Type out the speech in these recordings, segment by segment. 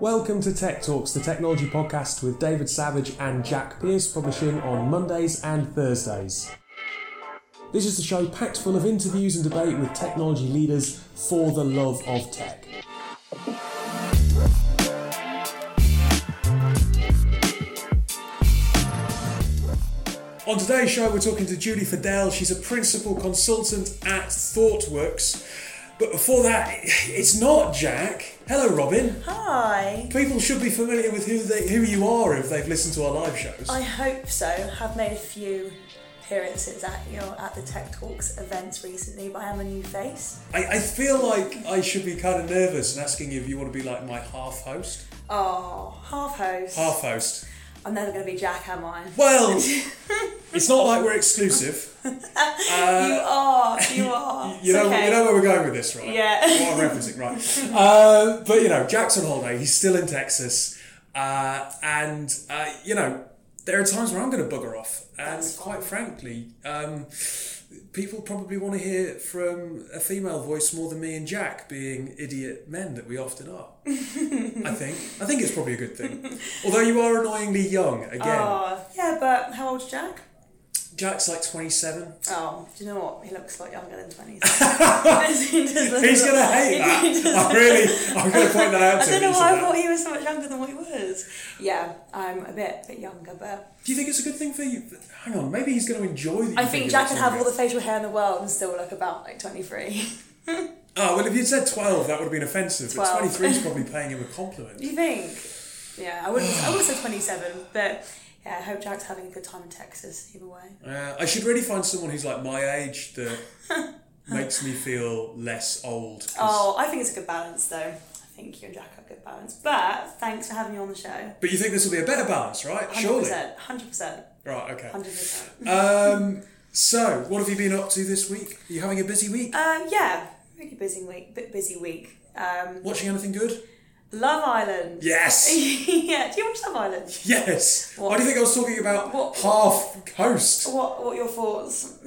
Welcome to Tech Talks, the technology podcast with David Savage and Jack Pierce, publishing on Mondays and Thursdays. This is a show packed full of interviews and debate with technology leaders for the love of tech. On today's show, we're talking to Julie Fidel. She's a principal consultant at ThoughtWorks. But before that, it's not Jack. Hello, Robin. Hi. People should be familiar with who they, who you are if they've listened to our live shows. I hope so. Have made a few appearances at you know at the Tech Talks events recently, but I am a new face. I, I feel like I should be kind of nervous and asking you if you want to be like my half host. Oh, half host. Half host. I'm never going to be Jack, am I? Well, it's not like we're exclusive. you are. You are. You know, okay. you know where we're going with this, right? Yeah. What I'm referencing, right? Uh, but you know, Jack's on holiday. He's still in Texas, uh, and uh, you know, there are times where I'm going to bugger off, and That's quite fine. frankly, um, people probably want to hear from a female voice more than me and Jack, being idiot men that we often are. I think. I think it's probably a good thing. Although you are annoyingly young again. Oh, yeah, but how old's Jack? Jack's like 27. Oh, do you know what? He looks like younger than 20. He's going to hate that. I'm really, I'm going to point that out I don't know why I thought he was so much younger than what he was. Yeah, I'm a bit bit younger, but Do you think it's a good thing for you? Hang on, maybe he's going to enjoy the. I think Jack can have all the facial hair in the world and still look about like 23. Oh well, if you'd said 12, that would have been offensive. 12. But 23 is probably paying him a compliment. You think? Yeah, I wouldn't. I would have said 27, but yeah, I hope Jack's having a good time in Texas either way. Uh, I should really find someone who's like my age that makes me feel less old. Oh, I think it's a good balance though. I think you and Jack have a good balance. But thanks for having me on the show. But you think this will be a better balance, right? 100%. Surely. 100%. Right. Okay. 100%. Um, so, what have you been up to this week? Are you having a busy week? Um, yeah, really busy week. Bit busy week. Um, Watching anything good? Love Island. Yes. yeah. Do you watch Love Island? Yes. What? Why do you think I was talking about What- half host? What What are your thoughts?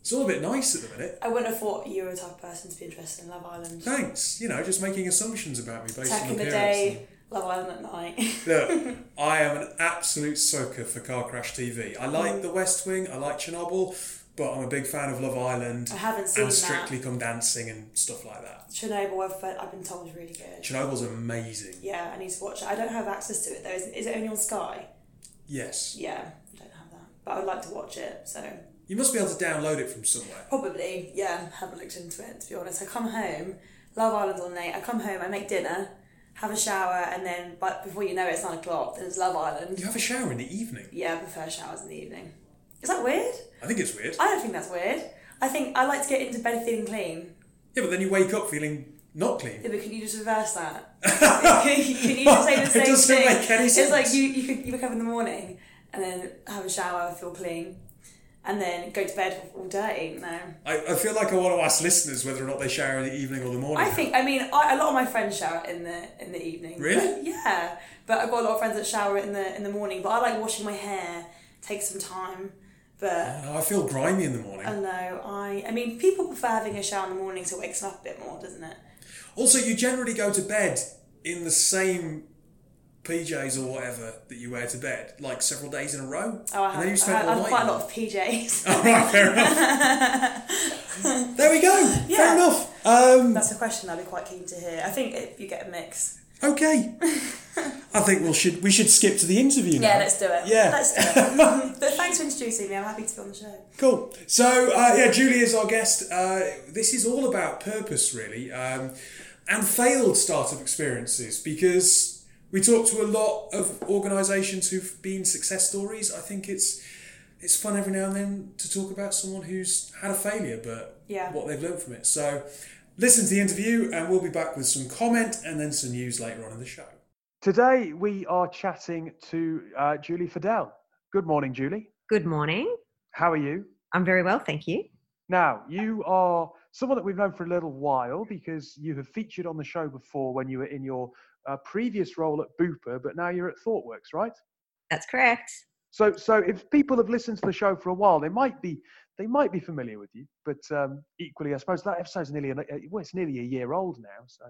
It's all a bit nice at the minute. I wouldn't have thought you were the type of person to be interested in Love Island. Thanks. You know, just making assumptions about me based Tech on in the appearance. day, Love Island at night. Look, I am an absolute soaker for car crash TV. I Mm. like The West Wing, I like Chernobyl, but I'm a big fan of Love Island I haven't seen and that. Strictly Come Dancing and stuff like that. Chernobyl, I've, I've been told is really good. Chernobyls amazing. Yeah, I need to watch it. I don't have access to it though. Is, is it only on Sky? Yes. Yeah, I don't have that. But I would like to watch it, so You must be able to download it from somewhere. probably, yeah, haven't looked into it to be honest. I come home, Love Island's on late, I come home, I make dinner, have a shower, and then but before you know it, it's nine o'clock, then it's Love Island. You have a shower in the evening. Yeah, I prefer showers in the evening. Is that weird? I think it's weird. I don't think that's weird. I think I like to get into bed feeling clean. Yeah, but then you wake up feeling not clean. Yeah, but can you just reverse that? can you just say the It same doesn't thing? make any It's like you, you, could, you wake up in the morning and then have a shower, feel clean, and then go to bed all day. No. I, I feel like I want to ask listeners whether or not they shower in the evening or the morning. I think, I mean, I, a lot of my friends shower in the in the evening. Really? But- yeah. But I've got a lot of friends that shower in the in the morning. But I like washing my hair, takes some time. But I feel grimy in the morning. I know, I I mean, people prefer having a shower in the morning so it wakes them up a bit more, doesn't it? Also, you generally go to bed in the same PJs or whatever that you wear to bed, like several days in a row. Oh, I and then you I spend have, I all have quite a lot of PJs. them. All right, fair enough. there we go. Yeah. Fair enough. Um, That's a question I'd be quite keen to hear. I think if you get a mix. Okay. I think we should we should skip to the interview now. Yeah, let's do it. Yeah. Let's do it. but thanks for introducing me. I'm happy to be on the show. Cool. So, uh, yeah, Julie is our guest. Uh, this is all about purpose, really, um, and failed startup experiences because we talk to a lot of organisations who've been success stories. I think it's it's fun every now and then to talk about someone who's had a failure, but Yeah. what they've learned from it. So, listen to the interview, and we'll be back with some comment and then some news later on in the show. Today, we are chatting to uh, Julie Fidel. Good morning, Julie. Good morning. How are you? I'm very well, thank you. Now, you are someone that we've known for a little while because you have featured on the show before when you were in your uh, previous role at Booper, but now you're at ThoughtWorks, right? That's correct. So, so if people have listened to the show for a while, they might be they might be familiar with you. But um, equally, I suppose that episode's nearly an, uh, well, it's nearly a year old now. So,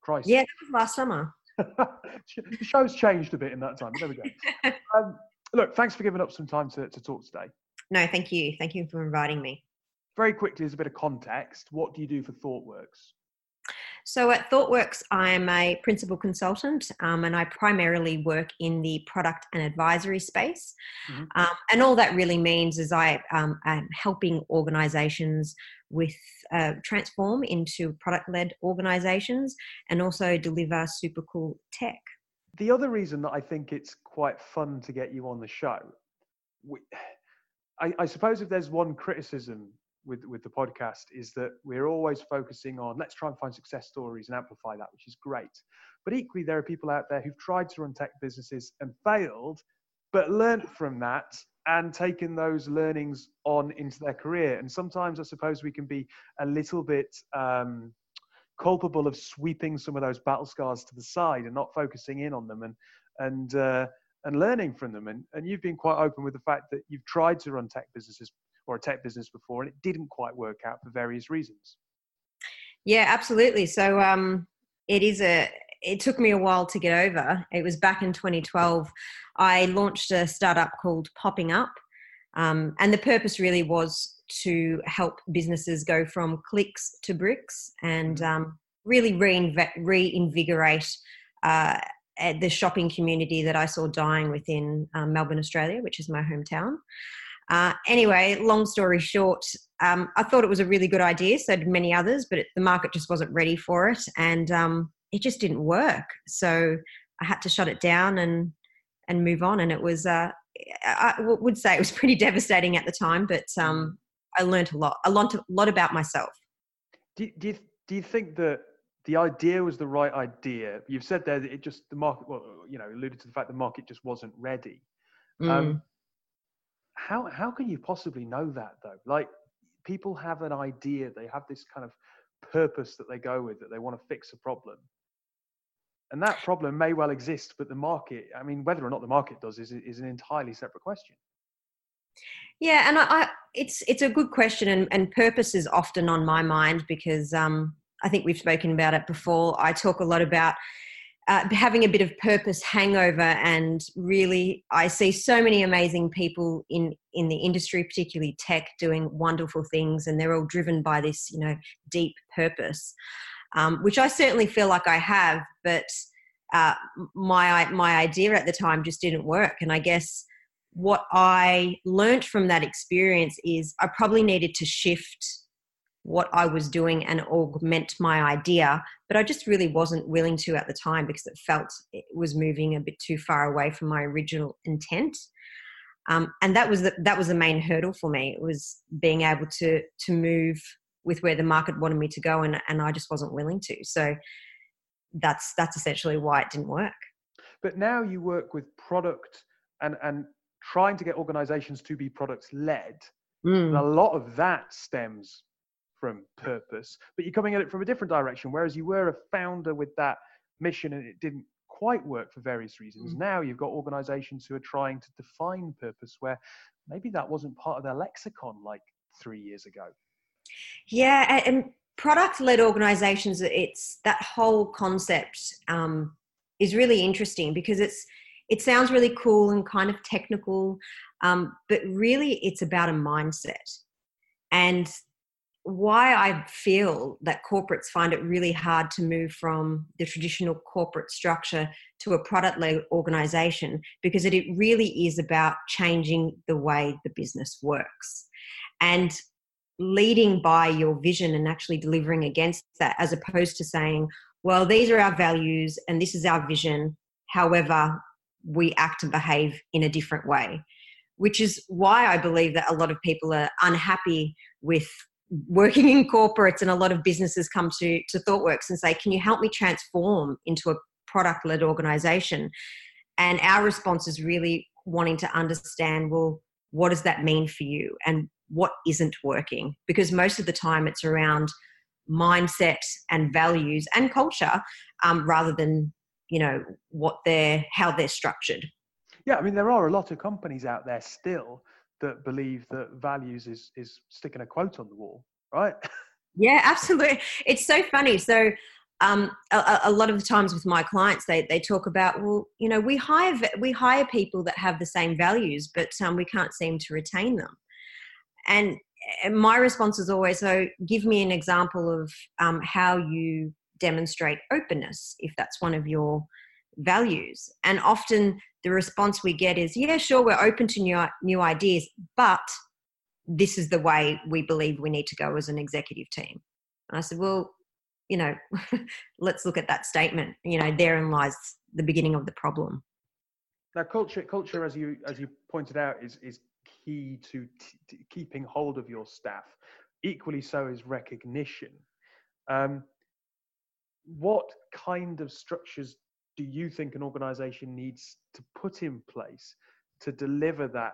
Christ. Yeah, that was last summer. the show's changed a bit in that time. There we go. um, look, thanks for giving up some time to, to talk today. No, thank you. Thank you for inviting me. Very quickly, as a bit of context, what do you do for ThoughtWorks? So at ThoughtWorks, I'm a principal consultant um, and I primarily work in the product and advisory space. Mm-hmm. Um, and all that really means is I um, am helping organizations with uh, transform into product led organizations and also deliver super cool tech. The other reason that I think it's quite fun to get you on the show, we, I, I suppose if there's one criticism with with the podcast is that we're always focusing on let's try and find success stories and amplify that, which is great. But equally, there are people out there who've tried to run tech businesses and failed, but learnt from that and taken those learnings on into their career. And sometimes I suppose we can be a little bit um, culpable of sweeping some of those battle scars to the side and not focusing in on them and and uh, and learning from them. And, and you've been quite open with the fact that you've tried to run tech businesses or a tech business before and it didn't quite work out for various reasons. Yeah, absolutely. So um, it is a. It took me a while to get over. It was back in 2012. I launched a startup called Popping Up, um, and the purpose really was to help businesses go from clicks to bricks and mm-hmm. um, really reinv- reinvigorate uh, the shopping community that I saw dying within um, Melbourne, Australia, which is my hometown. Uh, anyway, long story short, um, I thought it was a really good idea. So did many others, but it, the market just wasn't ready for it, and um, it just didn't work. So I had to shut it down and and move on. And it was, uh, I would say, it was pretty devastating at the time, but um, I learned a lot, a lot, a lot about myself. Do, do you do you think that the idea was the right idea? You've said there that it just the market, well, you know, alluded to the fact the market just wasn't ready. Um, mm how how can you possibly know that though? Like people have an idea, they have this kind of purpose that they go with that they want to fix a problem. And that problem may well exist, but the market, I mean, whether or not the market does is, is an entirely separate question. Yeah, and I, I, it's it's a good question, and, and purpose is often on my mind because um, I think we've spoken about it before. I talk a lot about uh, having a bit of purpose hangover and really i see so many amazing people in in the industry particularly tech doing wonderful things and they're all driven by this you know deep purpose um, which i certainly feel like i have but uh, my my idea at the time just didn't work. And i guess what i learned from that experience is i probably needed to shift what I was doing and augment my idea. But I just really wasn't willing to at the time because it felt it was moving a bit too far away from my original intent. Um, and that was the, that was the main hurdle for me. It was being able to to move with where the market wanted me to go, and and I just wasn't willing to. So that's that's essentially why it didn't work. But now you work with product and and trying to get organizations to be product led. Mm. a lot of that stems from purpose, but you're coming at it from a different direction. Whereas you were a founder with that mission and it didn't quite work for various reasons. Mm-hmm. Now you've got organizations who are trying to define purpose where maybe that wasn't part of their lexicon like three years ago. Yeah, and product led organizations, it's that whole concept um, is really interesting because it's it sounds really cool and kind of technical, um, but really it's about a mindset. And why I feel that corporates find it really hard to move from the traditional corporate structure to a product led organization because it really is about changing the way the business works and leading by your vision and actually delivering against that as opposed to saying, well, these are our values and this is our vision. However, we act and behave in a different way, which is why I believe that a lot of people are unhappy with working in corporates and a lot of businesses come to, to ThoughtWorks and say, Can you help me transform into a product led organization? And our response is really wanting to understand well, what does that mean for you and what isn't working? Because most of the time it's around mindset and values and culture um, rather than you know what they're how they're structured yeah i mean there are a lot of companies out there still that believe that values is is sticking a quote on the wall, right? Yeah, absolutely. It's so funny. So um, a, a, lot of the times with my clients, they, they talk about, well, you know, we hire we hire people that have the same values, but um, we can't seem to retain them. And, my response is always, so give me an example of um, how you demonstrate openness, if that's one of your values. And often the response we get is, yeah, sure, we're open to new new ideas, but this is the way we believe we need to go as an executive team. And I said, well, you know, let's look at that statement. You know, therein lies the beginning of the problem. Now, culture, culture, as you as you pointed out, is is key to t- keeping hold of your staff. Equally so is recognition. Um, what kind of structures do you think an organization needs to put in place to deliver that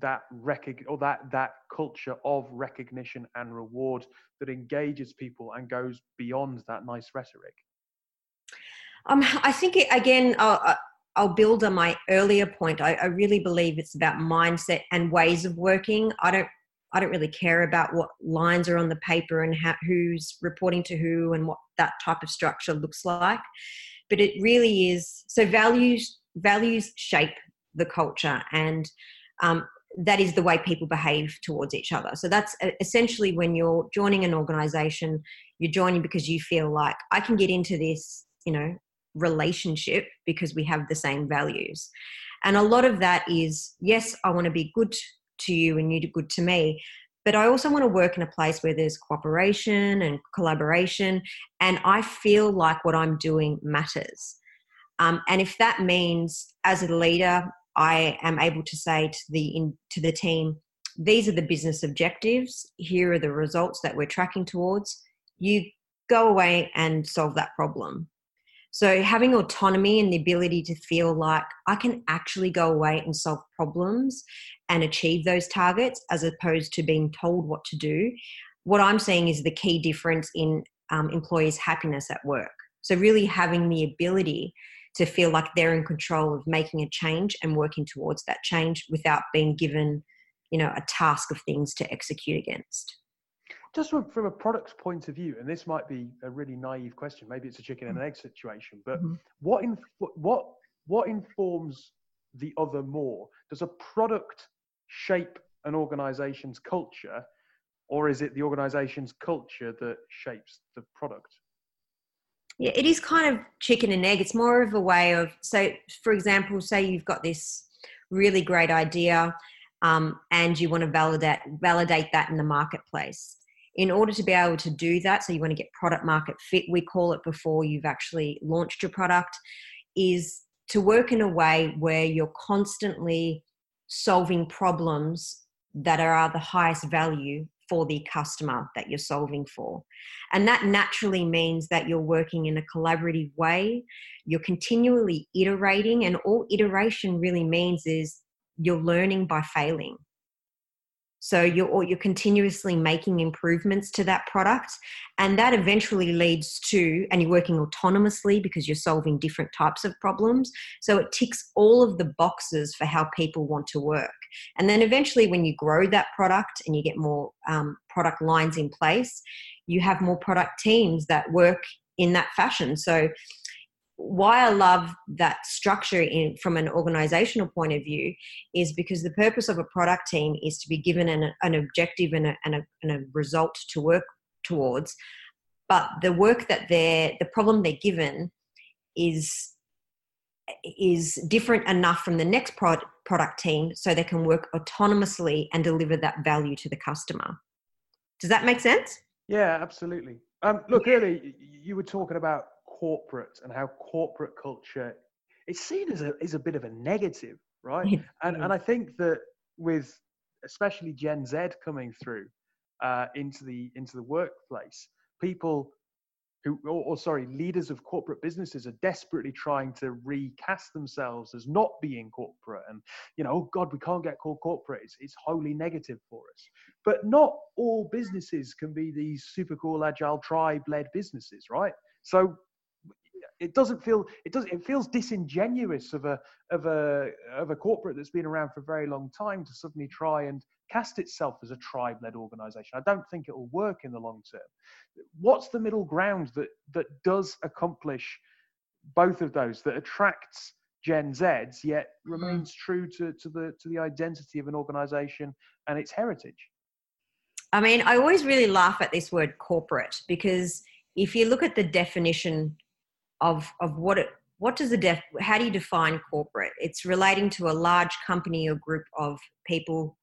that recog- or that that culture of recognition and reward that engages people and goes beyond that nice rhetoric? Um, i think it, again I'll, I'll build on my earlier point. I, I really believe it's about mindset and ways of working. I don't I don't really care about what lines are on the paper and how, who's reporting to who and what that type of structure looks like. But it really is so values values shape the culture and um, that is the way people behave towards each other. So that's essentially when you're joining an organization, you're joining because you feel like I can get into this, you know, relationship because we have the same values. And a lot of that is, yes, I want to be good to you and you do good to me. But I also want to work in a place where there's cooperation and collaboration, and I feel like what I'm doing matters. Um, and if that means, as a leader, I am able to say to the in, to the team, these are the business objectives. Here are the results that we're tracking towards. You go away and solve that problem. So having autonomy and the ability to feel like I can actually go away and solve problems and achieve those targets as opposed to being told what to do. What I'm seeing is the key difference in um, employees' happiness at work. So really having the ability to feel like they're in control of making a change and working towards that change without being given you know a task of things to execute against just from, from a product's point of view and this might be a really naive question maybe it's a chicken and an egg situation but mm-hmm. what in, what what informs the other more does a product shape an organization's culture or is it the organization's culture that shapes the product yeah, it is kind of chicken and egg. It's more of a way of, so for example, say you've got this really great idea um, and you want to validate, validate that in the marketplace. In order to be able to do that, so you want to get product market fit, we call it before you've actually launched your product, is to work in a way where you're constantly solving problems that are the highest value for the customer that you're solving for. And that naturally means that you're working in a collaborative way, you're continually iterating, and all iteration really means is you're learning by failing. So you're you're continuously making improvements to that product, and that eventually leads to and you're working autonomously because you're solving different types of problems. So it ticks all of the boxes for how people want to work. And then eventually, when you grow that product and you get more um, product lines in place, you have more product teams that work in that fashion. So why I love that structure in, from an organizational point of view is because the purpose of a product team is to be given an, an objective and a, and, a, and a result to work towards. But the work that they're, the problem they're given is is different enough from the next product product team so they can work autonomously and deliver that value to the customer. Does that make sense? Yeah, absolutely. Um, look, earlier you were talking about corporate and how corporate culture is seen as a, is a bit of a negative, right? and, and I think that with especially Gen Z coming through uh, into the into the workplace, people who, or, or, sorry, leaders of corporate businesses are desperately trying to recast themselves as not being corporate. And, you know, oh God, we can't get called corporate. It's, it's wholly negative for us. But not all businesses can be these super cool, agile, tribe led businesses, right? So it doesn't feel it does it feels disingenuous of a of a of a corporate that's been around for a very long time to suddenly try and cast itself as a tribe-led organization. I don't think it will work in the long term. What's the middle ground that that does accomplish both of those that attracts Gen Zs yet Mm-hmm. remains true to, to the to the identity of an organization and its heritage? I mean, I always really laugh at this word corporate because if you look at the definition of of what it what does the def how do you define corporate? It's relating to a large company or group of people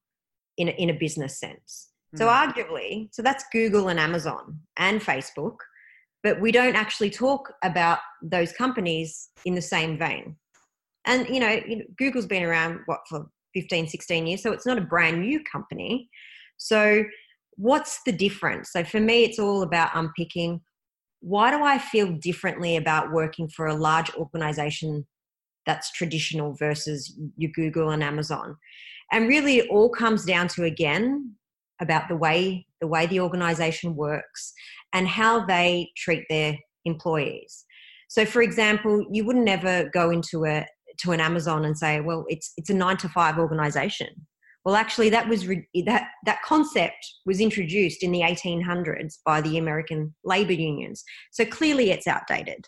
in a, in a business sense. So Hmm. arguably, so that's Google and Amazon and Facebook, but we don't actually talk about those companies in the same vein. And you know, you know, Google's been around what for 15, 16 years, so it's not a brand new company. So what's the difference? So for me, it's all about unpicking why do I feel differently about working for a large organization that's traditional versus your Google and Amazon? And really, it all comes down to again about the way the way the organization works and how they treat their employees. So, for example, you would never go into a to an Amazon and say, "Well, it's it's a nine to five organization." Well, actually, that was re- that that concept was introduced in the 1800s by the American labor unions. So clearly, it's outdated.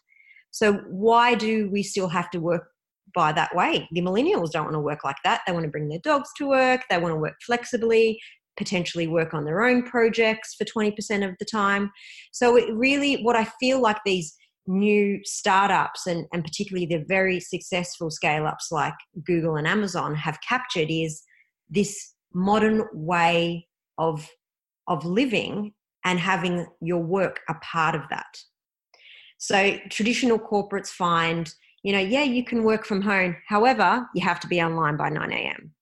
So why do we still have to work by that way? The millennials don't want to work like that. They want to bring their dogs to work. They want to work flexibly, potentially work on their own projects for 20% of the time. So it really, what I feel like these new startups and, and particularly the very successful scale ups like Google and Amazon have captured is this modern way of of living and having your work a part of that. So traditional corporates find, you know, yeah, you can work from home. However, you have to be online by 9 a.m.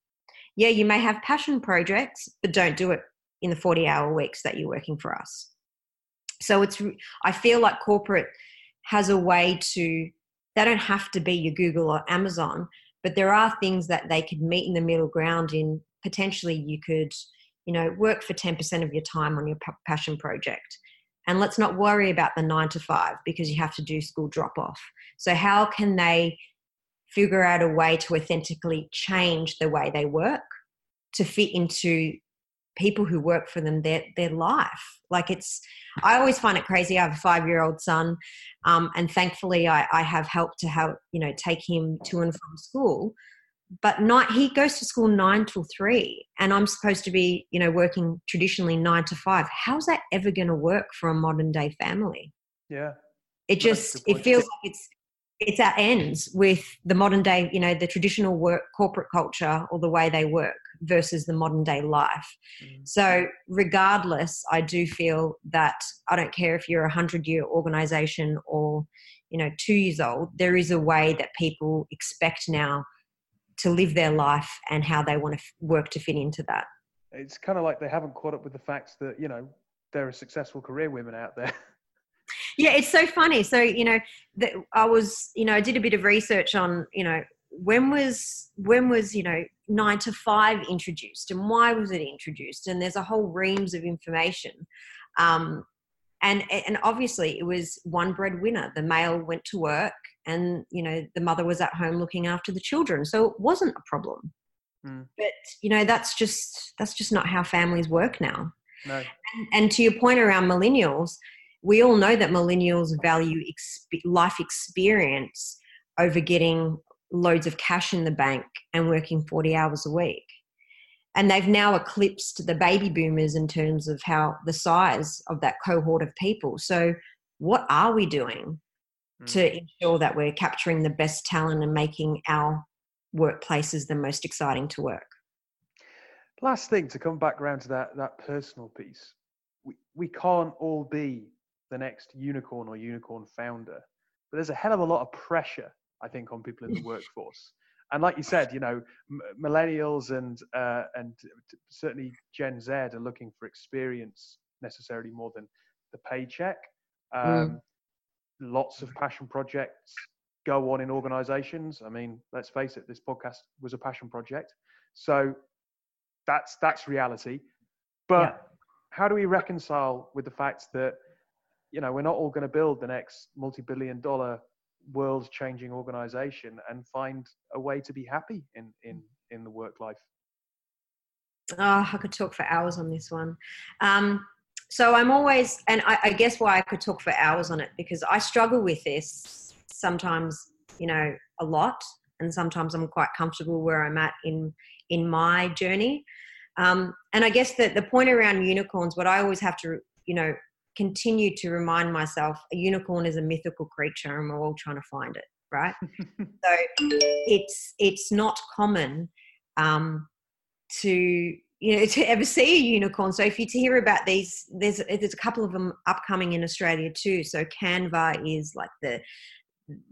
Yeah, you may have passion projects, but don't do it in the 40 hour weeks that you're working for us. So it's, I feel like corporate has a way to, they don't have to be your Google or Amazon, but there are things that they could meet in the middle ground in potentially you could you know work for 10% of your time on your passion project. And let's not worry about the 9 to 5 because you have to do school drop off so how can they figure out a way to authentically change the way they work to fit into people who work for them their their life. Like it's i always find it crazy i have a five year old son um, and thankfully I, I have helped to help you know take him to and from school. But not he goes to school nine till three and i'm supposed to be you know working traditionally nine to five. How's that ever going to work for a modern day family? Yeah. it just it feels like it's it's at ends with the modern day you know the traditional work corporate culture or the way they work versus the modern day life Mm. so regardless i do feel that i don't care if you're a 100 year organization or you know 2 years old there is a way that people expect now to live their life and how they want to f- work to fit into that It's kind of like they haven't caught up with the facts that, you know, there are successful career women out there. yeah it's so funny. So you know that i was you know i did a bit of research on you know when was when was you know nine to five introduced and why was it introduced? And there's a whole reams of information. Um, and and obviously it was one breadwinner. The male went to work and you know the mother was at home looking after the children. So it wasn't a problem. Hmm. but you know that's just that's just not how families work now. No. and to your point around millennials, we all know that millennials value exp- life experience over getting loads of cash in the bank and working 40 hours a week. And they've now eclipsed the baby boomers in terms of how the size of that cohort of people. So, what are we doing hmm. to ensure that we're capturing the best talent and making our workplaces the most exciting to work? Last thing to come back around to that that personal piece. We we can't all be the next unicorn or unicorn founder, but there's a hell of a lot of pressure, I think, on people in the workforce. And like you said, you know, m- millennials and uh, and t- certainly Gen Z are looking for experience necessarily more than the paycheck. Um, Mm. Lots of passion projects go on in organisations. I mean, let's face it, this podcast was a passion project, so that's that's reality. But Yeah. how do we reconcile with the fact that you know we're not all going to build the next multi-billion dollar world changing organization and find a way to be happy in in in the work life. Oh i could talk for hours on this one. Um, so i'm always and I, I guess why i could talk for hours on it because i struggle with this sometimes you know a lot and sometimes i'm quite comfortable where i'm at in in my journey. Um, and i guess that the point around unicorns what i always have to you know continue to remind myself a unicorn is a mythical creature and we're all trying to find it right? So it's it's not common um, to you know to ever see a unicorn. So if you to hear about these there's there's a couple of them upcoming in australia too. So canva is like the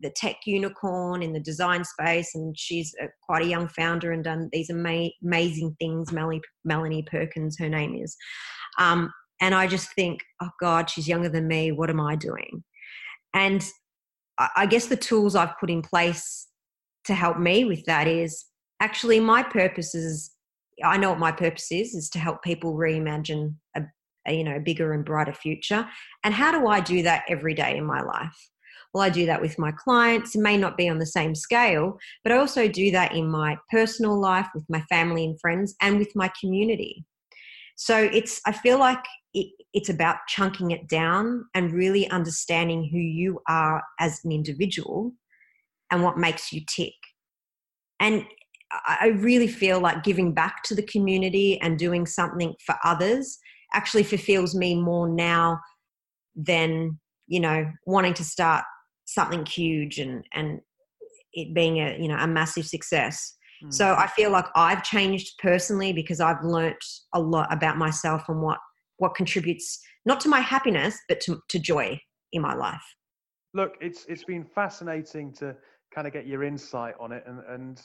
the tech unicorn in the design space and she's a, quite a young founder and done these ama- amazing things. Melanie, melanie perkins her name is. Um, and i just think oh god she's younger than me what am i doing and I, guess the tools i've put in place to help me with that is actually my purpose is i know what my purpose is is to help people reimagine a, a you know bigger and brighter future and how do i do that every day in my life well, I do that with my clients. It may not be on the same scale, but I also do that in my personal life, with my family and friends, and with my community. So it's, I feel like it, it's about chunking it down and really understanding who you are as an individual and what makes you tick. And I really feel like giving back to the community and doing something for others actually fulfills me more now than you know wanting to start something huge and and it being a you know a massive success mm. so i feel like i've changed personally because i've learnt a lot about myself and what what contributes not to my happiness but to, to joy in my life look it's it's been fascinating to kind of get your insight on it and and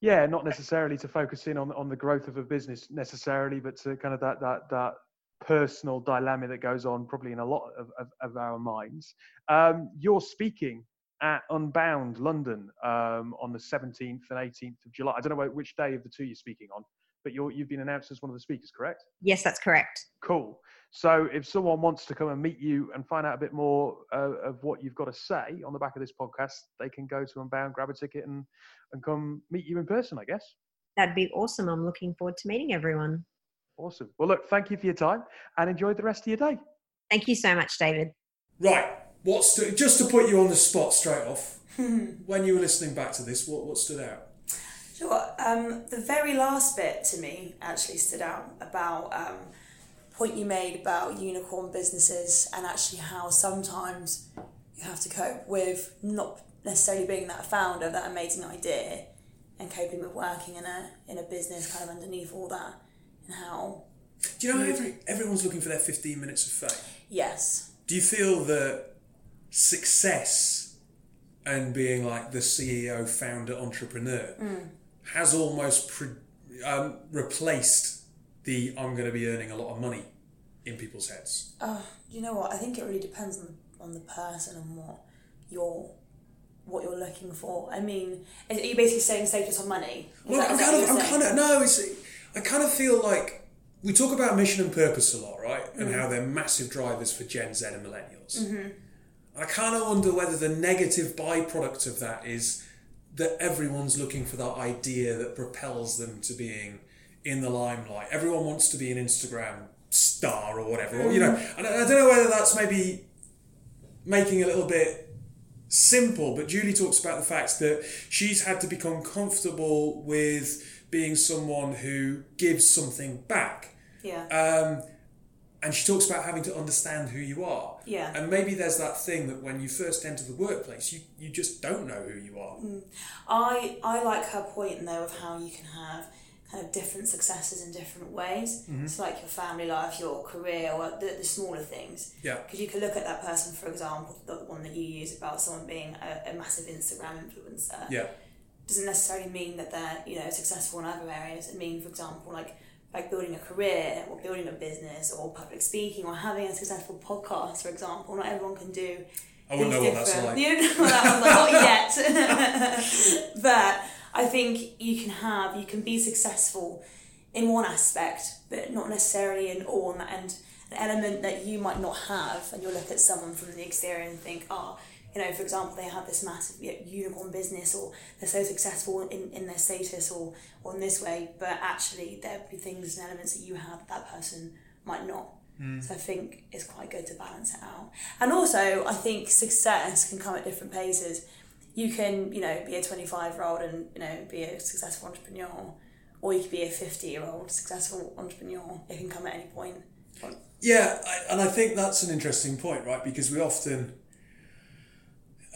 yeah not necessarily to focus in on on the growth of a business necessarily but to kind of that that that personal dilemma that goes on probably in a lot of, of, of our minds. Um, you're speaking at Unbound London um, on the 17th and 18th of July. I don't know which day of the two you're speaking on, but you have been announced as one of the speakers, correct? Yes, that's correct. Cool. So if someone wants to come and meet you and find out a bit more uh, of what you've got to say on the back of this podcast, they can go to Unbound, grab a ticket, and and come meet you in person. I guess that'd be awesome. I'm looking forward to meeting everyone. Awesome. Well, look, thank you for your time and enjoy the rest of your day. Thank you so much, David. Right. What's just to put you on the spot straight off? when you were listening back to this, what what stood out? Sure. Um, the very last bit to me actually stood out about um, point you made about unicorn businesses and actually how sometimes you have to cope with not necessarily being that founder, that amazing idea, and coping with working in a in a business kind of underneath all that and how. Do you know every, everyone's looking for their 15 minutes of fame? Yes. Do you feel that success and being like the CEO, founder, entrepreneur mm. Has almost pre- um, replaced the I'm going to be earning a lot of money in people's heads? Uh, you know what? I think it really depends on the, on the person and what you're what you're looking for. I mean, are you basically saying status on money? Is well, that, I'm, kind of, I'm kind of no. It's I kind of feel like we talk about mission and purpose a lot, right? And mm-hmm. how they're massive drivers for Gen Z and millennials. Mm-hmm. I kind of wonder whether the negative byproduct of that is that everyone's looking for that idea that propels them to being in the limelight. Everyone wants to be an Instagram star or whatever, or, you know. Mm-hmm. And I don't know whether that's maybe making a little bit simple, but Julie talks about the fact that she's had to become comfortable with being someone who gives something back. Yeah. Um, and she talks about having to understand who you are. Yeah. And maybe there's that thing that when you first enter the workplace, you, you just don't know who you are. Mm. I I like her point though of how you can have kind of different successes in different ways. Mm-hmm. So like your family life, your career, or the, the smaller things. Yeah. Because you can look at that person, for example, the one that you use about someone being a, a massive Instagram influencer. Yeah doesn't necessarily mean that they're you know successful in other areas. It means, for example, like like building a career or building a business or public speaking or having a successful podcast, for example. Not everyone can do. I wouldn't know what that's like. You don't know that like, not yet. but I think you can have you can be successful in one aspect, but not necessarily in all. And an element that you might not have, and you'll look at someone from the exterior and think, oh you know, for example, they have this massive you know, unicorn business or they're so successful in, in their status or, or in this way, but actually there'll be things and elements that you have that, that person might not. Hmm. So I think it's quite good to balance it out. And also, I think success can come at different paces. You can, you know, be a 25 year old and, you know, be a successful entrepreneur, or you could be a 50 year old successful entrepreneur. It can come at any point. Yeah, I, and I think that's an interesting point, right? Because we often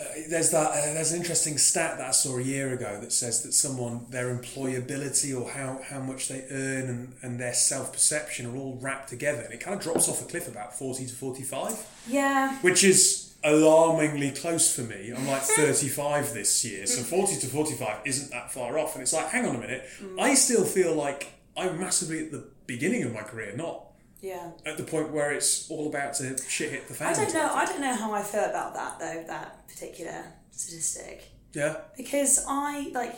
uh, there's that uh, there's an interesting stat that I saw a year ago that says that someone their employability or how, how much they earn and, and their self perception are all wrapped together, and it kind of drops off a cliff about forty to forty five, Yeah. which is alarmingly close for me. I'm like 35 this year, so 40 to 45 isn't that far off. And it's like, hang on a minute, I still feel like I'm massively at the beginning of my career, not Yeah. at the point where it's all about to shit hit the fan. I don't know. I don't know how I feel about that though. That particular statistic, Yeah, because I like,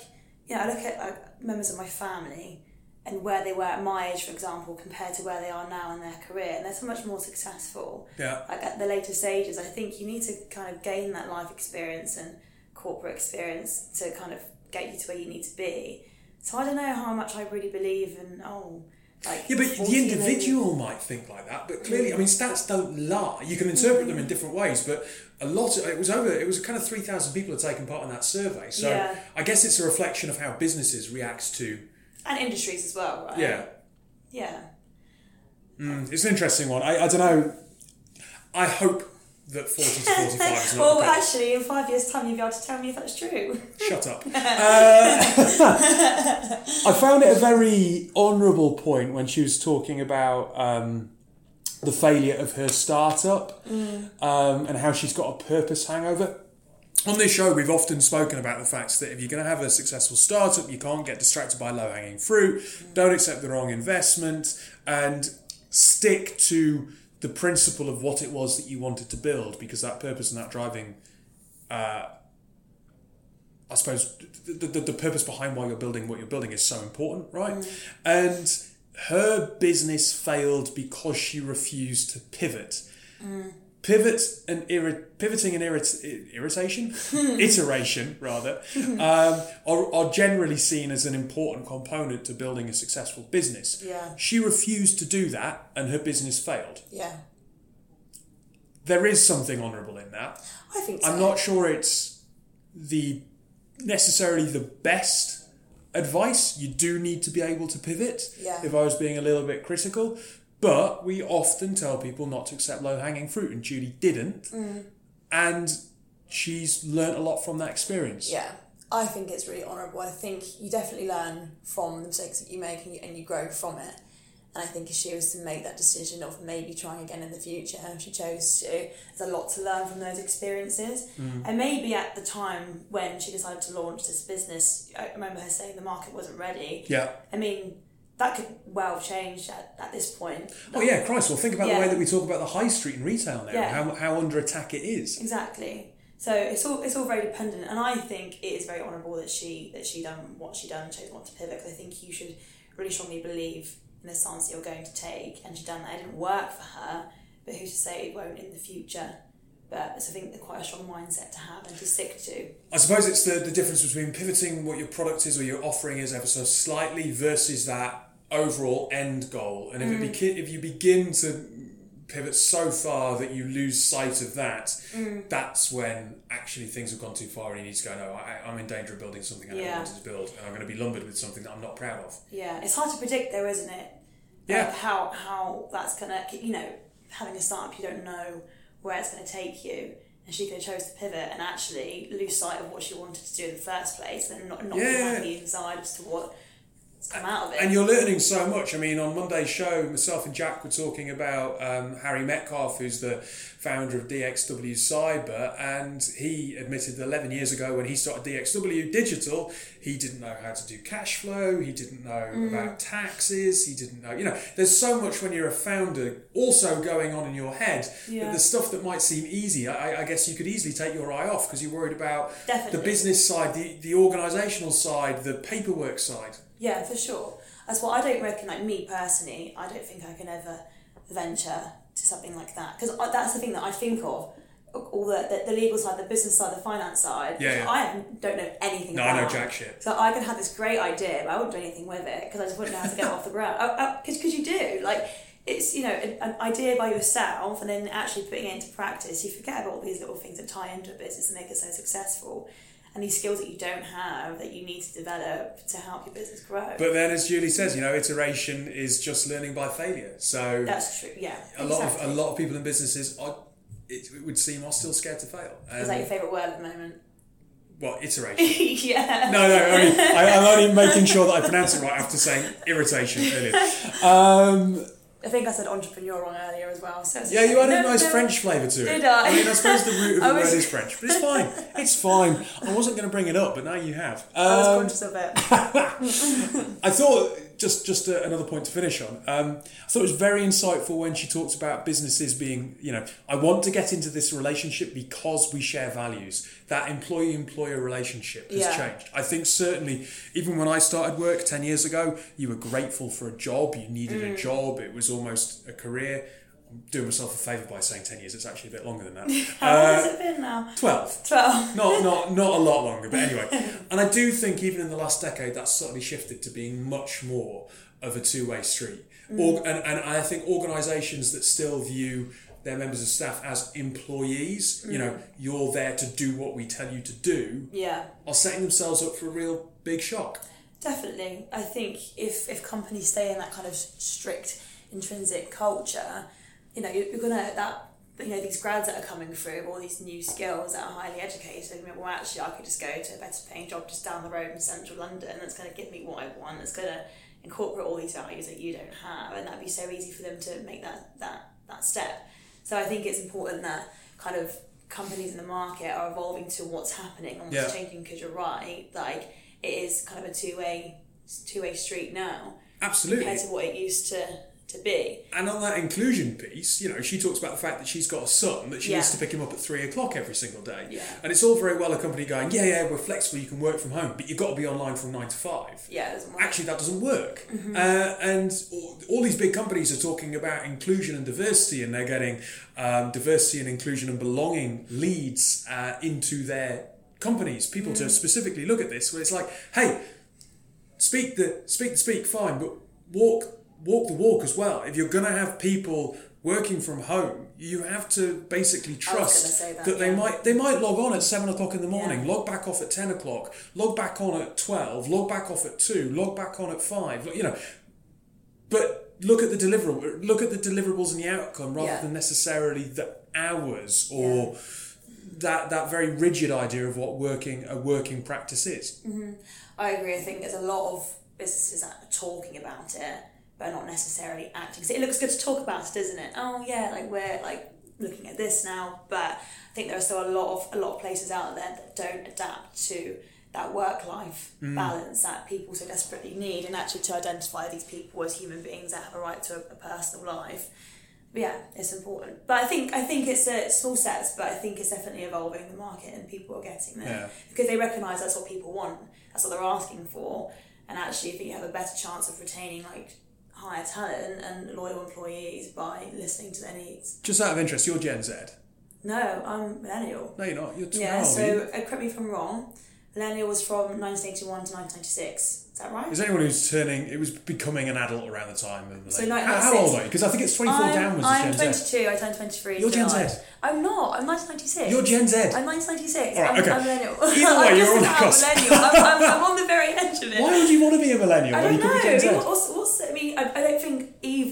you know, I look at like, members of my family and where they were at my age, for example, compared to where they are now in their career, and they're so much more successful. yeah. Like at the later stages, I think you need to kind of gain that life experience and corporate experience to kind of get you to where you need to be. So I don't know how much I really believe in. Oh, like Yeah, but 40 the individual might think like that, but clearly, I mean, stats don't lie. You can interpret them in different ways, but a lot. Of, it was over. It was kind of three thousand people had taken part in that survey. So Yeah. I guess it's a reflection of how businesses react to. and industries as well, right? Yeah, Yeah. Mm, it's an interesting one. I, I don't know. I hope that forty to forty-five is not. well, the case. actually, in five years' time, you'll be able to tell me if that's true. Shut up. Uh, I found it a very honourable point when she was talking about um, the failure of her startup um, and how she's got a purpose hangover. On this show, we've often spoken about the fact that if you're going to have a successful startup, you can't get distracted by low hanging fruit, don't accept the wrong investment, and stick to the principle of what it was that you wanted to build because that purpose and that driving uh, I suppose the, the, the purpose behind why you're building what you're building is so important, right? And her business failed because she refused to pivot. Pivot and irri- pivoting and irrit- irritation, iteration rather, um, are, are generally seen as an important component to building a successful business. Yeah. She refused to do that, and her business failed. Yeah. There is something honourable in that. I think so. I'm not sure it's the necessarily the best advice. You do need to be able to pivot. Yeah. If I was being a little bit critical, but we often tell people not to accept low hanging fruit, and Julie didn't, Mm. and she's learnt a lot from that experience. Yeah. I think it's really honourable. I think you definitely learn from the mistakes that you make and you, and you grow from it. And I think if she was to make that decision of maybe trying again in the future, if she chose to, there's a lot to learn from those experiences. And maybe at the time when she decided to launch this business, I remember her saying the market wasn't ready. Yeah. I mean, that could well change at, at this point. Oh yeah, Christ! Well, think about Yeah. the way that we talk about the high street and retail now. Yeah. How, how under attack it is. Exactly. So it's all it's all very dependent, and I think it is very honourable that she that she done what she done, chose not to pivot. Because I think you should really strongly believe in the stance that you're going to take, and she done that. It didn't work for her, but who's to say it won't in the future? But it's I think quite a strong mindset to have and to stick to. I suppose it's the, the difference between pivoting what your product is or your offering is ever so slightly versus that overall end goal. And if it mm. beca- if you begin to pivot so far that you lose sight of that, mm. that's when actually things have gone too far and you need to go, no, I, I'm in danger of building something I Yeah. wanted to build and I'm going to be lumbered with something that I'm not proud of. Yeah, it's hard to predict though, isn't it? Yeah. Like how how that's gonna you know having a startup you don't know where it's gonna take you. And she could have chose to pivot and actually lose sight of what she wanted to do in the first place, and not not be Yeah. happy inside as to what's come out of it. And you're learning so much. I mean, on Monday's show, myself and Jack were talking about um, Harry Metcalfe, who's the founder of DXW Cyber, and he admitted that 11 years ago when he started DXW Digital, he didn't know how to do cash flow, he didn't know about taxes, he didn't know, you know, there's so much when you're a founder also going on in your head that Yeah. the stuff that might seem easy, I, I guess you could easily take your eye off because you're worried about Definitely. the business side, the, the organisational side, the paperwork side. Yeah, for sure. That's what I don't reckon. Like me personally, I don't think I can ever venture to something like that because that's the thing that I think of all the, the, the legal side, the business side, the finance side. Yeah, yeah. I don't know anything about it. No, I know jack shit. So I could have this great idea, but I wouldn't do anything with it because I just wouldn't know how to get off the ground. Oh, oh, because you do like it's you know an, an idea by yourself, and then actually putting it into practice, you forget about all these little things that tie into a business and make it so successful, and these skills that you don't have that you need to develop to help your business grow. But then, as Julie says, you know, iteration is just learning by failure. So That's true. Yeah. a lot of a lot of people in businesses are, it, it would seem, are still scared to fail. Is that your favourite word at the moment? well, iteration. yeah. No, no, I mean, I, I'm only making sure that I pronounce it right after saying irritation earlier. Um, I think I said entrepreneur wrong earlier as well. So yeah, you added had a nice no. French flavour to it. Did I? mean, I suppose the root of I the was- word is French, but it's fine. It's fine. I wasn't going to bring it up, but now you have. I was Um, conscious of it. I thought just just uh, another point to finish on. Um, I thought it was very insightful when she talked about businesses being, you know, I want to get into this relationship because we share values. That employee employer relationship has Yeah. changed. I think certainly, even when I started work ten years ago, you were grateful for a job. You needed Mm. a job. It was almost a career. I'm doing myself a favour by saying ten years. It's actually a bit longer than that. How long Uh, has it been now? Twelve Twelve. not not not a lot longer, but anyway. And I do think even in the last decade, that's certainly shifted to being much more of a two way street. Or, and, and I think organisations that still view their members of staff as employees, you know, you're there to do what we tell you to do, Yeah. are setting themselves up for a real big shock. Definitely. I think if, if companies stay in that kind of strict intrinsic culture, you know, you're, gonna that you know these grads that are coming through, all these new skills that are highly educated. I mean, well, actually, I could just go to a better paying job just down the road in central London. That's going to give me what I want. That's going to incorporate all these values that you don't have, and that'd be so easy for them to make that that that step. So I think it's important that kind of companies in the market are evolving to what's happening and what's Yeah. changing. Because you're right, like it is kind of a two way two way street now Absolutely. compared to what it used to to be. And on that inclusion piece, you know, she talks about the fact that she's got a son that she needs to pick him up at three o'clock every single day. Yeah. And it's all very well a company going, yeah, yeah, we're flexible, you can work from home, but you've got to be online from nine to five. Yeah, it doesn't work. Actually, that doesn't work. Mm-hmm. Uh, and all, all these big companies are talking about inclusion and diversity, and they're getting um, diversity and inclusion and belonging leads uh, into their companies. People Mm. to specifically look at this, where it's like, hey, speak the speak the speak, fine, but walk walk the walk as well. If you're going to have people working from home, you have to basically I was gonna trust say that, they yeah. might they might log on at seven o'clock in the morning, Yeah. log back off at ten o'clock, log back on at twelve, log back off at two, log back on at five. You know, but look at the deliverable, look at the deliverables and the outcome rather Yeah. than necessarily the hours or. That, that very rigid idea of what working a working practice is. Mm-hmm. I agree. I think there's a lot of businesses that are talking about it, but not necessarily acting. So it looks good to talk about it, doesn't it? Oh yeah, like we're like looking at this now, but I think there are still a lot of a lot of places out there that don't adapt to that work life mm. balance that people so desperately need, and actually to identify these people as human beings that have a right to a, a personal life. But yeah, it's important. But I think I think it's a small steps, but I think it's definitely evolving the market, and people are getting there Yeah. because they recognise that's what people want. That's what they're asking for. And actually, I think you have a better chance of retaining like higher talent and loyal employees by listening to their needs. Just out of interest, you're Gen Z. No, I'm millennial. No, you're not. You're 12. Yeah, so uh, correct me if I'm wrong. Millennial was from 1981 to 1996. Is that right? Is anyone who's turning, it was becoming an adult around the time of the So how, how old are you? Because I think it's 24 I'm, downwards I'm Gen 22. I turned 23. You're Gen July. Z. I'm not. I'm 1996. You're Gen Z. I'm 1996. All right, I'm, okay. I'm millennial. Either way, I'm you're on the cusp. I'm, I'm, I'm on the very edge of it. Why would you want to be a millennial I when you don't could know. be Gen Z? I mean, what's, what's, I mean, I,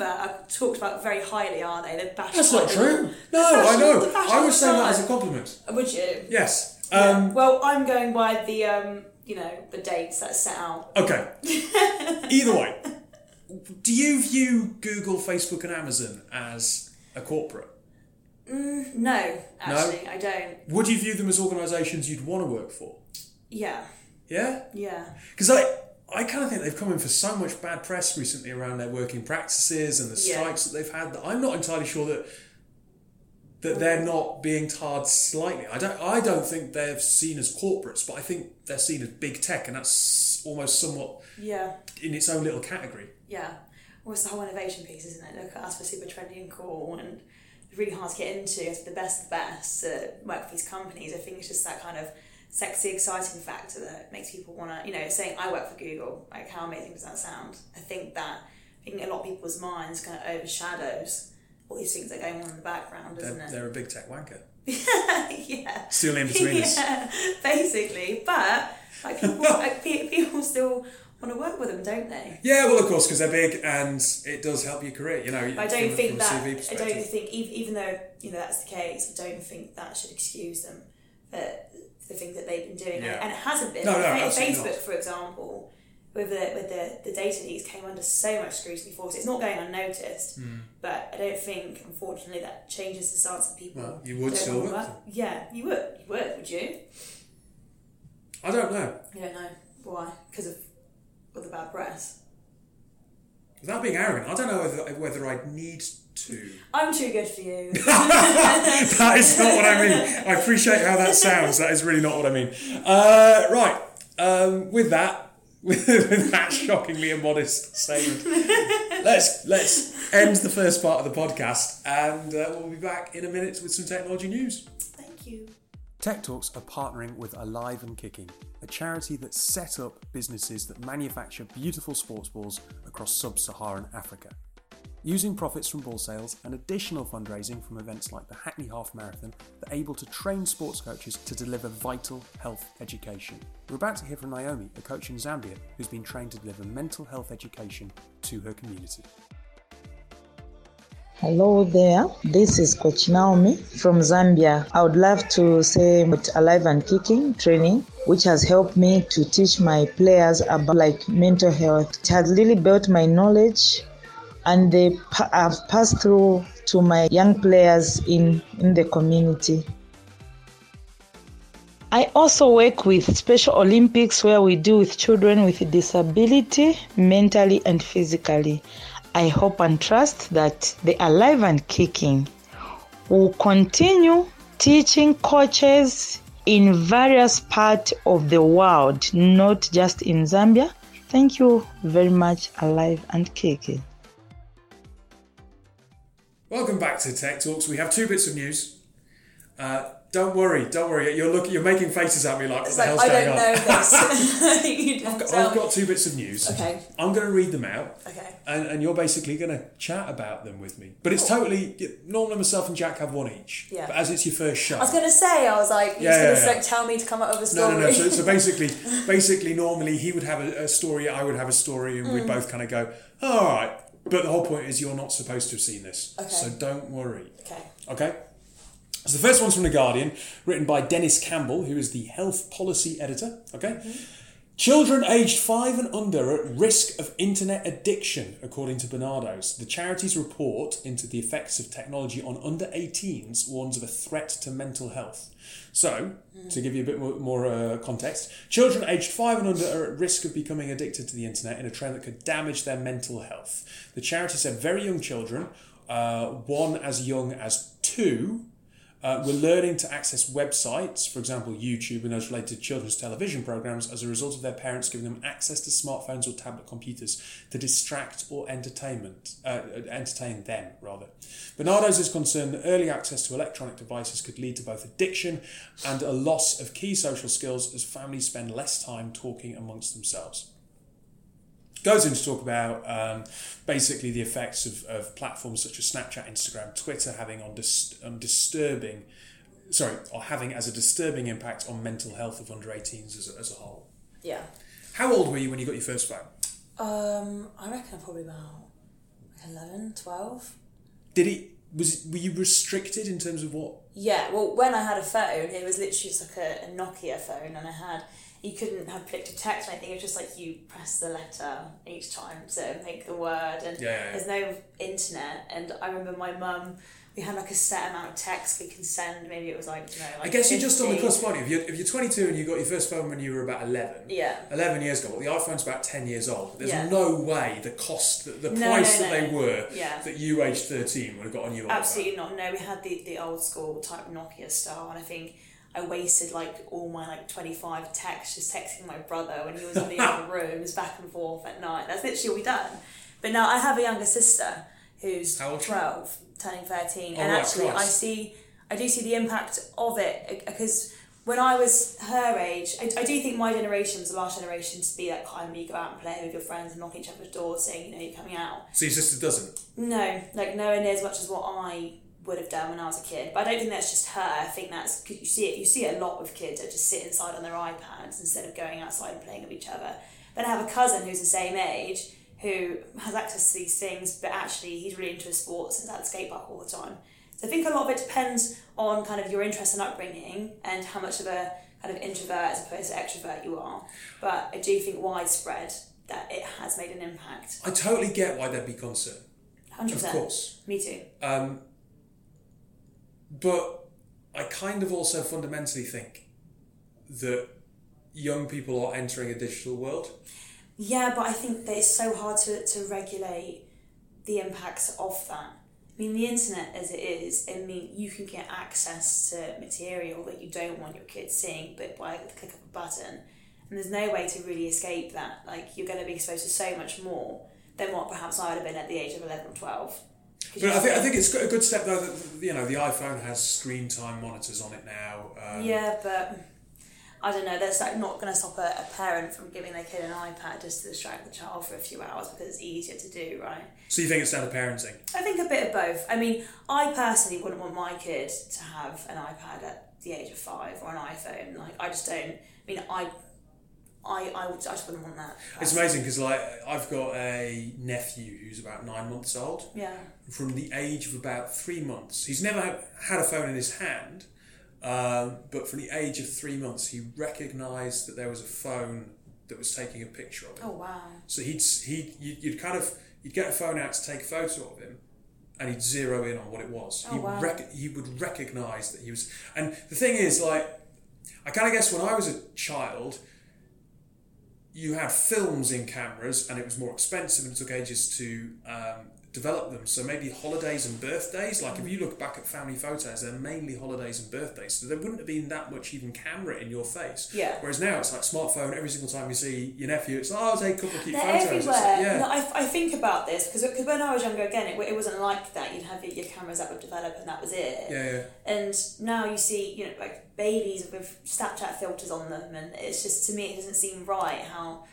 I don't think either are talked about very highly, are they? They're bashed That's not true. No, I know. I the saying that as a compliment. Would you? Yes. Yeah. Um, well, I'm going by the, um, you know, the dates that's set out. Okay. Either way, do you view Google, Facebook, and Amazon as a corporate? Mm, no, actually, I don't. Would you view them as organisations you'd want to work for? Yeah, Yeah? yeah. Because I, I kind of think they've come in for so much bad press recently around their working practices and the Yeah. strikes that they've had that I'm not entirely sure that that they're not being tarred slightly. I don't I don't think they're seen as corporates, but I think they're seen as big tech, and that's almost somewhat Yeah, in its own little category. yeah. Well, it's the whole innovation piece, isn't it? Look at us, we're super trendy and cool, and really hard to get into. It's the best of the best work for these companies. I think it's just that kind of sexy, exciting factor that makes people want to, you know, saying I work for Google. Like, how amazing does that sound? I think that I think a lot of people's minds kind of overshadows all these things that are going on in the background, isn't They're, it? they're a big tech wanker. yeah. Still in between us. yeah, basically. But like people, like, people still want to work with them, don't they? Yeah, well, of course, because they're big and it does help your career. You know, But I don't think from that. I don't think even, even though you know that's the case, I don't think that should excuse them for the things that they've been doing, Yeah. and, it hasn't been. No, no, absolutely Facebook, not. for example, with the with the the data leaks came under so much scrutiny for. So it's not going unnoticed. Hmm. But I don't think, unfortunately, that changes the stance of people. Well, you would still work. Yeah, you would. You would, would you? I don't know. You don't know why? Because of all the bad press. Without being arrogant, I don't know whether, whether I need to. I'm too good for you. that is not what I mean. I appreciate how that sounds. That is really not what I mean. Uh, right. Um, with that, with that shockingly immodest statement, let's let's end the first part of the podcast, and uh, we'll be back in a minute with some technology news. Thank you. Tech Talks are partnering with Alive and Kicking, a charity that set up businesses that manufacture beautiful sports balls across sub Saharan Africa. Using profits from ball sales and additional fundraising from events like the Hackney Half Marathon, they're able to train sports coaches to deliver vital health education. We're about to hear from Naomi, a coach in Zambia who's been trained to deliver mental health education to her community. Hello there, this is Coach Naomi from Zambia. I would love to say with Alive and Kicking training, which has helped me to teach my players about like mental health. It has really built my knowledge and they have passed through to my young players in, in the community. I also work with Special Olympics where we deal with children with disability, mentally and physically. I hope and trust that the Alive and Kicking will continue teaching coaches in various parts of the world, not just in Zambia. Thank you very much, Alive and Kicking. Welcome back to Tech Talks. We have two bits of news. Uh, don't worry, don't worry. You're looking, you're making faces at me like, what It's the like hell's I going don't on? know this. you I've, got, I've got two bits of news. Okay. I'm going to read them out, Okay. and, and you're basically going to chat about them with me. But it's totally normally myself and Jack have one each. Yeah. But as it's your first show, I was gonna say, I was like, you're Yeah, just yeah, gonna yeah. like, tell me to come up with a story. no, no. no. So, so basically, basically, normally he would have a, a story, I would have a story, and we'd Mm. both kind of go, "Oh, "All right." But the whole point is, you're not supposed to have seen this, Okay. so don't worry. okay. Okay. So the first one's from The Guardian, written by Dennis Campbell, who is the health policy editor. Okay. Mm-hmm. Children aged five and under are at risk of internet addiction, according to Barnardo's. The charity's report into the effects of technology on under 18s warns of a threat to mental health. So, to give you a bit more, more uh, context, children aged five and under are at risk of becoming addicted to the internet in a trend that could damage their mental health. The charity said very young children, uh, one as young as two, uh, we're learning to access websites, for example, YouTube and those related children's television programs, as a result of their parents giving them access to smartphones or tablet computers to distract or entertainment, uh, entertain them rather. Barnardo's is concerned that early access to electronic devices could lead to both addiction and a loss of key social skills as families spend less time talking amongst themselves goes in to talk about um, basically the effects of, of platforms such as Snapchat, Instagram, Twitter having on, dis- on disturbing, sorry, or having as a disturbing impact on mental health of under 18s as a, as a whole. Yeah. How old were you when you got your first phone? Um, I reckon I'm probably about like 11, 12. Did it was were you restricted in terms of what? Yeah, well, when I had a phone, it was literally just like a, a Nokia phone, and I had you couldn't have click a text or anything. It was just like you press the letter each time to make the word, and Yeah, yeah, yeah. there's no internet. And I remember my mum. We had like a set amount of text we can send. Maybe it was like you know. Like I guess you're just on the 50. cusp, aren't you? If you're, if you're 22 and you got your first phone when you were about 11, Yeah. 11 years ago, well, the iPhone's about 10 years old. There's no way the cost, the, the No, price no, that they were, that you aged 13 would have got on you. Absolutely not. No, we had the, the old school type Nokia style, and I think I wasted like all my like twenty five texts just texting my brother when he was in the other room, just back and forth at night. That's literally all we done. But now I have a younger sister who's How old 12, turning 13. Oh, and right, actually, I see, I do see the impact of it uh, because when I was her age, I, I do think my generation was the last generation to be that kind where you go out and play with your friends and knock each other's doors saying, you know, you're coming out. So your sister doesn't. No, like nowhere near as much as what I would have done when I was a kid. But I don't think that's just her. I think that's because you see it. You see it a lot with kids that just sit inside on their iPads instead of going outside and playing with each other. Then I have a cousin who's the same age who has access to these things, but actually he's really into sports and is at the skate park all the time. So I think a lot of it depends on kind of your interest and upbringing and how much of a kind of introvert as opposed to extrovert you are. But I do think widespread that it has made an impact. I totally get why there'd be concern. 100%. Of course. Me too. Um, but I kind of also fundamentally think that young people are entering a digital world. Yeah, but I think that it's so hard to, to regulate the impacts of that. I mean, the internet as it is, I mean, you can get access to material that you don't want your kids seeing, but by the click of a button. And there's no way to really escape that. Like, you're going to be exposed to so much more than what perhaps I would have been at the age of 11 or 12. But I think, I think it's a good step though that you know the iPhone has screen time monitors on it now. Um, Yeah, but I don't know. That's like not going to stop a, a parent from giving their kid an iPad just to distract the child for a few hours because it's easier to do, right? So you think it's down to parenting? I think a bit of both. I mean, I personally wouldn't want my kid to have an iPad at the age of five or an iPhone. Like, I just don't. I mean, I, I, I, would, I just wouldn't want that. It's amazing because like I've got a nephew who's about nine months old. Yeah. From the age of about three months, he's never had- had a phone in his hand. Um, but from the age of three months, he recognised that there was a phone that was taking a picture of him. Oh wow. So he'd he you'd, you'd kind of you'd get a phone out to take a photo of him, and he'd zero in on what it was. Oh, he, wow. rec- he would recognise that he was. And the thing is, like, I kind of guess when I was a child, you had films in cameras, and it was more expensive, and it took ages to um, develop them. So maybe holidays and birthdays. Like if you look back at family photos, they're mainly holidays and birthdays. So there wouldn't have been that much even camera in your face. Yeah. Whereas now it's like smartphone. Every single time you see your nephew, it's like, oh, I'll take a couple of cute They're photos. Everywhere. like, yeah. No, I, I think about this because when I was younger, again, it, it wasn't like that. You'd have your, your cameras that would develop, and that was it. yeah, yeah. And now you see, you know, like babies with Snapchat filters on them, and it's just to me, it doesn't seem right how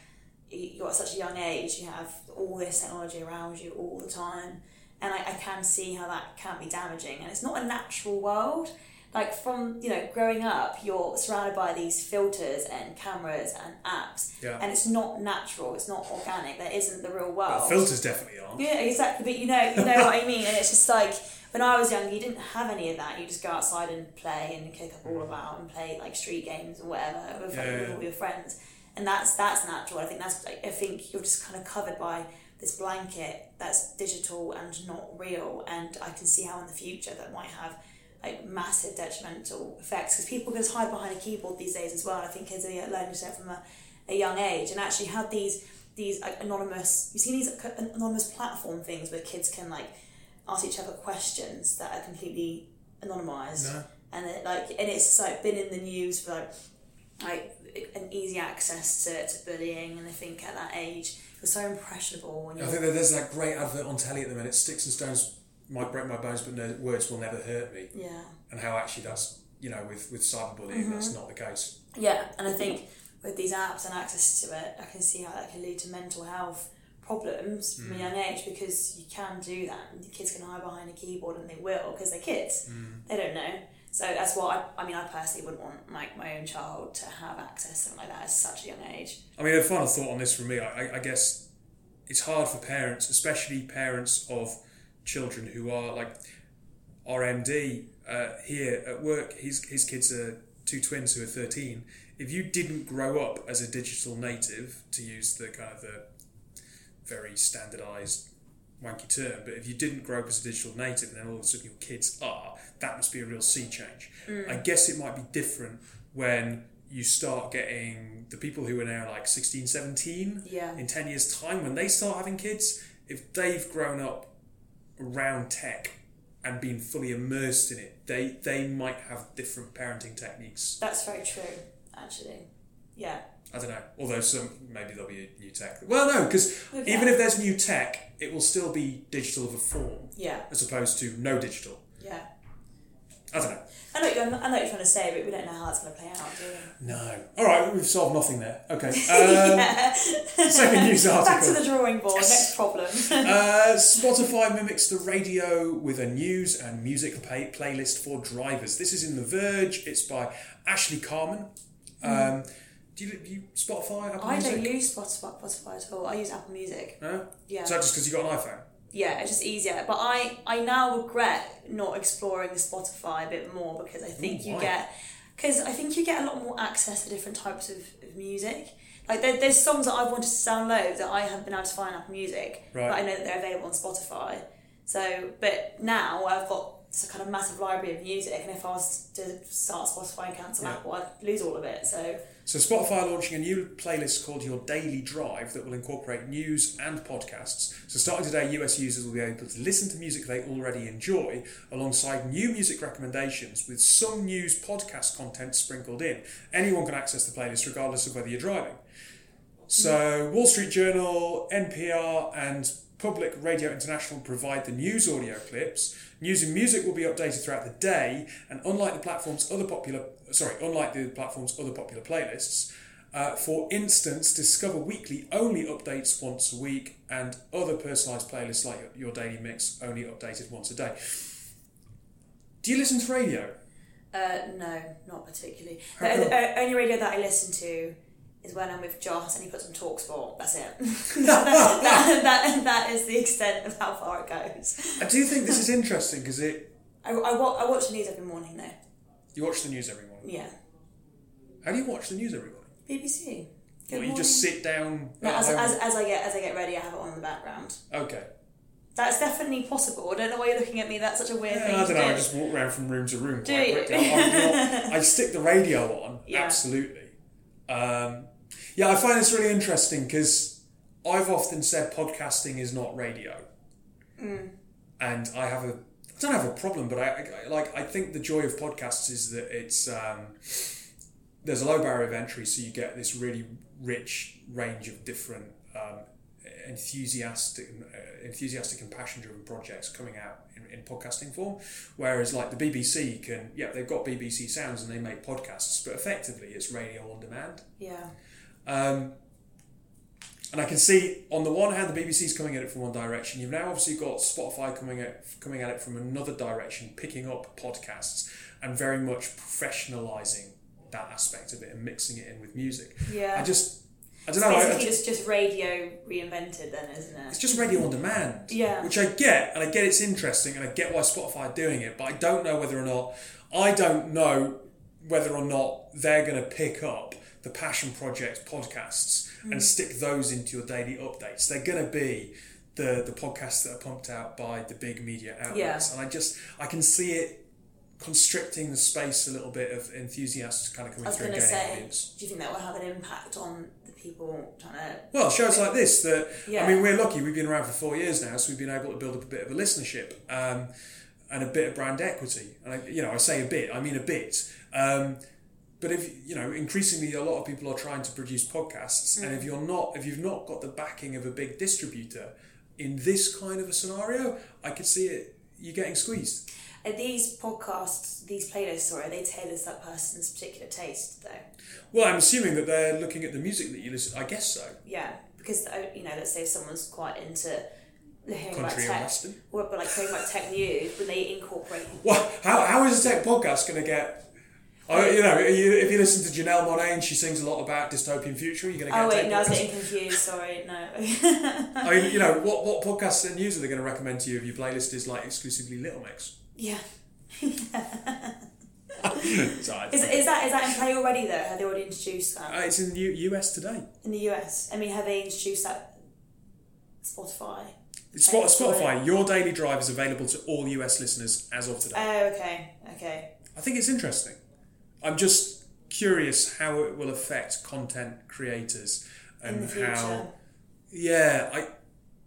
you're at such a young age, you have all this technology around you all the time, and I, I can see how that can be damaging. And it's not a natural world. Like from you know growing up, you're surrounded by these filters and cameras and apps, Yeah. and it's not natural. It's not organic. That isn't the real world. Well, filters definitely are. Yeah, exactly. But you know, you know what I mean. And it's just like when I was younger, you didn't have any of that. You just go outside and play and kick a ball about and play like street games or whatever with, Yeah, with all your friends. And that's that's natural. I think that's I think you're just kind of covered by this blanket that's digital and not real. And I can see how in the future that might have like massive detrimental effects because people can just hide behind a keyboard these days as well. I think kids are learning to from a, a young age and actually have these these like, anonymous. You've seen these anonymous platform things where kids can like ask each other questions that are completely anonymized, No. and it, like and it's like been in the news for like like an easy access to, to bullying. And I think at that age you're so impressionable when I you're think that there's that great advert on telly at the minute. Sticks and stones might break my bones, but no words will never hurt me. yeah. And how actually that's you know with with cyberbullying that's Mm-hmm. not the case. Yeah, and I think with these apps and access to it, I can see how that can lead to mental health problems from a young age because you can do that. The kids can hide behind a keyboard and they will because they're kids. They don't know. So that's what I, I mean. I personally wouldn't want like my own child to have access to something like that at such a young age. I mean, a final thought on this from me. I, I- guess it's hard for parents, especially parents of children who are like our MD uh, here at work. His his kids are two twins who are thirteen. If you didn't grow up as a digital native, to use the kind of the very standardized wanky term, but if you didn't grow up as a digital native and then all of a sudden your kids are, that must be a real sea change. Mm. I guess it might be different when you start getting the people who are now like 16, 17 Yeah. in 10 years' time, when they start having kids, if they've grown up around tech and been fully immersed in it, they, they might have different parenting techniques. That's very true, actually. Yeah. I don't know. Although some maybe there'll be a new tech. Well, no, because Okay. even if there's new tech, it will still be digital of a form Yeah. as opposed to no digital. Yeah. I don't know. I know, what you're, I know what you're trying to say, but we don't know how it's going to play out, do we? No. All right, we've solved nothing there. Okay. Um, Second news article. Back to the drawing board. Next problem. Uh, Spotify mimics the radio with a news and music play- playlist for drivers. This is in The Verge. It's by Ashley Carman. Um, do, you, do you Spotify? Apple I Music? don't use Spotify, Spotify at all. I use Apple Music. Yeah. Is that just because you got an iPhone? yeah, it's just easier. But I, I now regret not exploring the Spotify a bit more because I think Ooh, you why? get because I think you get a lot more access to different types of, of music. Like there, there's songs that I've wanted to download that I haven't been able to find on Apple Music, Right. but I know that they're available on Spotify. So, but now I've got this kind of massive library of music, and if I was to start Spotify and cancel Yeah. Apple, I'd lose all of it. So So Spotify are launching a new playlist called Your Daily Drive that will incorporate news and podcasts. So starting today, US users will be able to listen to music they already enjoy alongside new music recommendations with some news podcast content sprinkled in. Anyone can access the playlist regardless of whether you're driving. So mm-hmm. Wall Street Journal, NPR and Public Radio International provide the news audio clips. News and music will be updated throughout the day, and unlike the platform's other popular, sorry, unlike the platform's other popular playlists, uh, for instance, Discover Weekly only updates once a week, and other personalised playlists like your, Daily Mix only updated once a day. Do you listen to radio? Uh, no, not particularly. The, the only radio that I listen to is when I'm with Joss and he puts on Talk Sport. That's it. that, that, that, that is the extent of how far it goes. I do think this is interesting because it. I, I, wa- I watch the news every morning though. You watch the news every morning. Yeah. How do you watch the news every morning? BBC. Good Well, you just sit down. No, at as, home? as, as I get as I get ready, I have it on in the background. okay. That's definitely possible. I don't know why you're looking at me. That's such a weird Yeah, thing I to don't know. do. I just walk around from room to room Do quite you? quickly. I'm not- I stick the radio on. Yeah. Absolutely. Um, yeah, I find this really interesting because I've often said podcasting is not radio, Mm. and I have a I don't have a problem, but I, I like I think the joy of podcasts is that it's um, there's a low barrier of entry, so you get this really rich range of different um, enthusiastic, uh, enthusiastic and passion-driven projects coming out in, in podcasting form. Whereas, like the BBC can, yeah, they've got BBC Sounds and they make podcasts, but effectively it's radio on demand. Yeah. Um, and I can see on the one hand the BBC's coming at it from one direction. You've now obviously got Spotify coming at coming at it from another direction, picking up podcasts and very much professionalizing that aspect of it and mixing it in with music. Yeah. I just I don't know. I- I basically just- just, just radio reinvented then, isn't it? it's just radio on demand. Yeah. Which I get, and I get it's interesting, and I get why Spotify are doing it, but I don't know whether or not, I don't know whether or not they're going to pick up the Passion Project podcasts Mm. and stick those into your daily updates. They're going to be the, the podcasts that are pumped out by the big media outlets. And I just, I can see it constricting the space a little bit of enthusiasts kind of coming I coming was through going to say, audience. do you think that will have an impact on the people trying to? Well, shows like this that Yeah. I mean, we're lucky. We've been around for four years now, so we've been able to build up a bit of a listenership um, and a bit of brand equity. And I, you know, I say a bit, I mean a bit. Um, but if you know, increasingly, a lot of people are trying to produce podcasts, and if you're not, if you've not got the backing of a big distributor in this kind of a scenario, I could see it You're getting squeezed. Are these podcasts, these playlists, sorry, are they tailored to that person's particular taste though? Well, I'm assuming that they're looking at the music that you listen. I guess so. Yeah, because uh, you know, let's say if someone's quite into hearing about Country and tech, or but like hearing about tech news, when they incorporate. Well, how, how is a tech podcast going to get? Oh, you know, you, if you listen to Janelle Monae and she sings a lot about dystopian future, you're going to get Oh wait, no, I was getting confused. Sorry, no. I mean, you know, what, what podcasts and news are they going to recommend to you if your playlist is like exclusively Little Mix? yeah. Sorry. Is, is that is that in play already though? Have they already introduced that Uh, it's in the U- US today. in the US? I mean, have they introduced that Spotify? Spot, Spotify, your daily drive is available to all US listeners as of today. Oh, okay, okay. I think it's interesting. I'm just curious how it will affect content creators and how. Yeah, I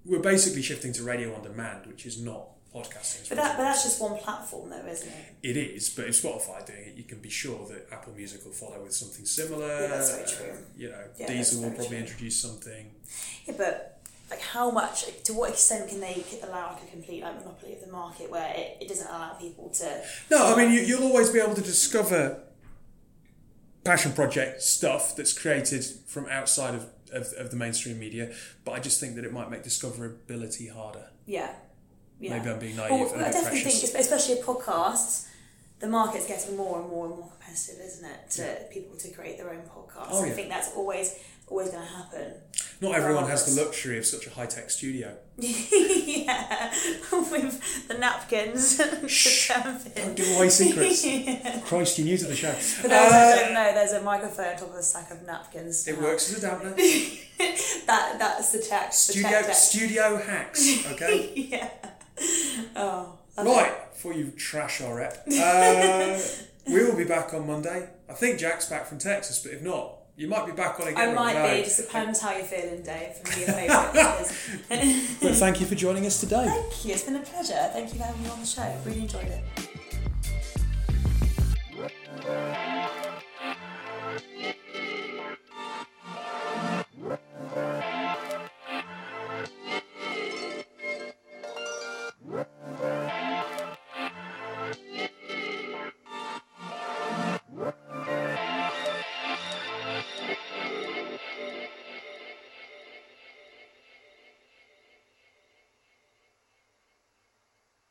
we're basically shifting to radio on demand, which is not podcasting. But that, but that's just one platform, though, isn't it? It is, but if Spotify doing it, you can be sure that Apple Music will follow with something similar. Yeah, that's very true. Uh, you know, Yeah, Deezer will probably true. introduce something. Yeah, but like, how much? To what extent can they allow like a complete like monopoly of the market where it, it doesn't allow people to? No, I mean you, you'll always be able to discover passion project stuff that's created from outside of, of, of the mainstream media, but I just think that it might make discoverability harder. Yeah. Yeah. Maybe I'm being naive Well, I definitely precious. think, especially a podcast, the market's getting more and more and more competitive, isn't it? To people to create their own podcasts. Oh, I think that's always always going to happen. Not everyone has the luxury of such a high tech studio. yeah, with the napkins. serve it. Don't give away secrets. Christ, you're new to the show. For those that don't know, there's a microphone on top of a stack of napkins. It works as a dampener. That that's the tech. The Studio tech studio hacks. Okay. yeah. Oh. right before you trash our rep. Uh, we will be back on Monday. I think Jack's back from Texas, but if not, you might be back on again. I might be. Just depends how you're feeling, Dave. From your favourite. thank you for joining us today. Thank you. It's been a pleasure. Thank you for having me on the show. Really enjoyed it.